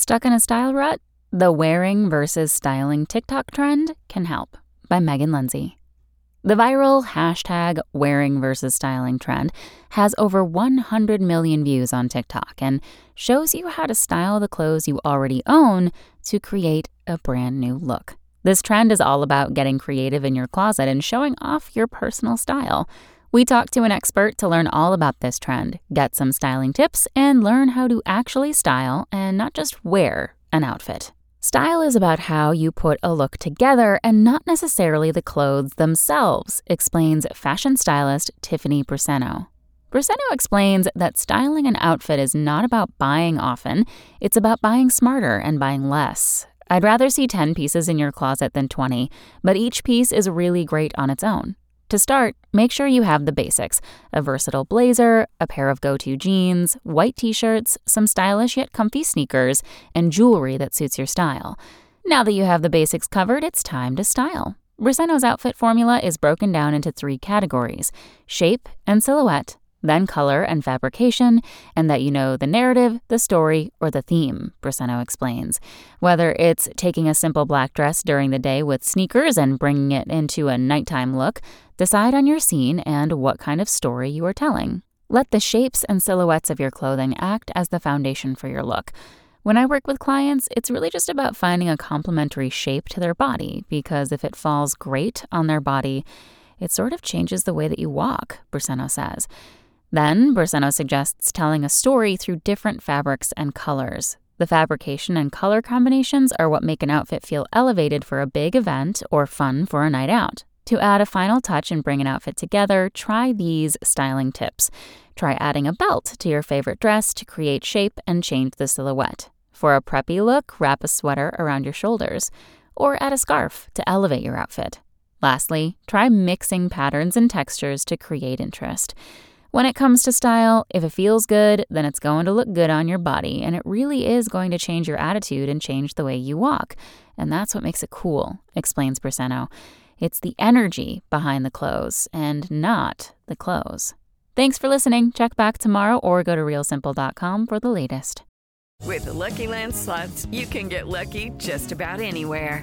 Stuck in a style rut? The wearing versus styling TikTok trend can help by Megan Lindsay. The viral hashtag wearing versus styling trend has over 100 million views on TikTok and shows you how to style the clothes you already own to create a brand new look. This trend is all about getting creative in your closet and showing off your personal style. We talked to an expert to learn all about this trend, get some styling tips, and learn how to actually style and not just wear an outfit. Style is about how you put a look together and not necessarily the clothes themselves, explains fashion stylist Tiffany Bruseno. Bruseno explains that styling an outfit is not about buying often, it's about buying smarter and buying less. I'd rather see 10 pieces in your closet than 20, but each piece is really great on its own. To start, make sure you have the basics a versatile blazer, a pair of go to jeans, white t shirts, some stylish yet comfy sneakers, and jewelry that suits your style. Now that you have the basics covered, it's time to style. Bruseno's outfit formula is broken down into three categories shape and silhouette, then color and fabrication, and that you know the narrative, the story, or the theme, Bruseno explains. Whether it's taking a simple black dress during the day with sneakers and bringing it into a nighttime look, decide on your scene and what kind of story you are telling. Let the shapes and silhouettes of your clothing act as the foundation for your look. When I work with clients, it's really just about finding a complementary shape to their body because if it falls great on their body, it sort of changes the way that you walk, Bruseno says. Then, Bruseno suggests telling a story through different fabrics and colors. The fabrication and color combinations are what make an outfit feel elevated for a big event or fun for a night out. To add a final touch and bring an outfit together, try these styling tips. Try adding a belt to your favorite dress to create shape and change the silhouette. For a preppy look, wrap a sweater around your shoulders, or add a scarf to elevate your outfit. Lastly, try mixing patterns and textures to create interest. When it comes to style, if it feels good, then it's going to look good on your body, and it really is going to change your attitude and change the way you walk. And that's what makes it cool, explains Bruseno. It's the energy behind the clothes and not the clothes. Thanks for listening. Check back tomorrow or go to realsimple.com for the latest. With the Lucky Land slots, you can get lucky just about anywhere.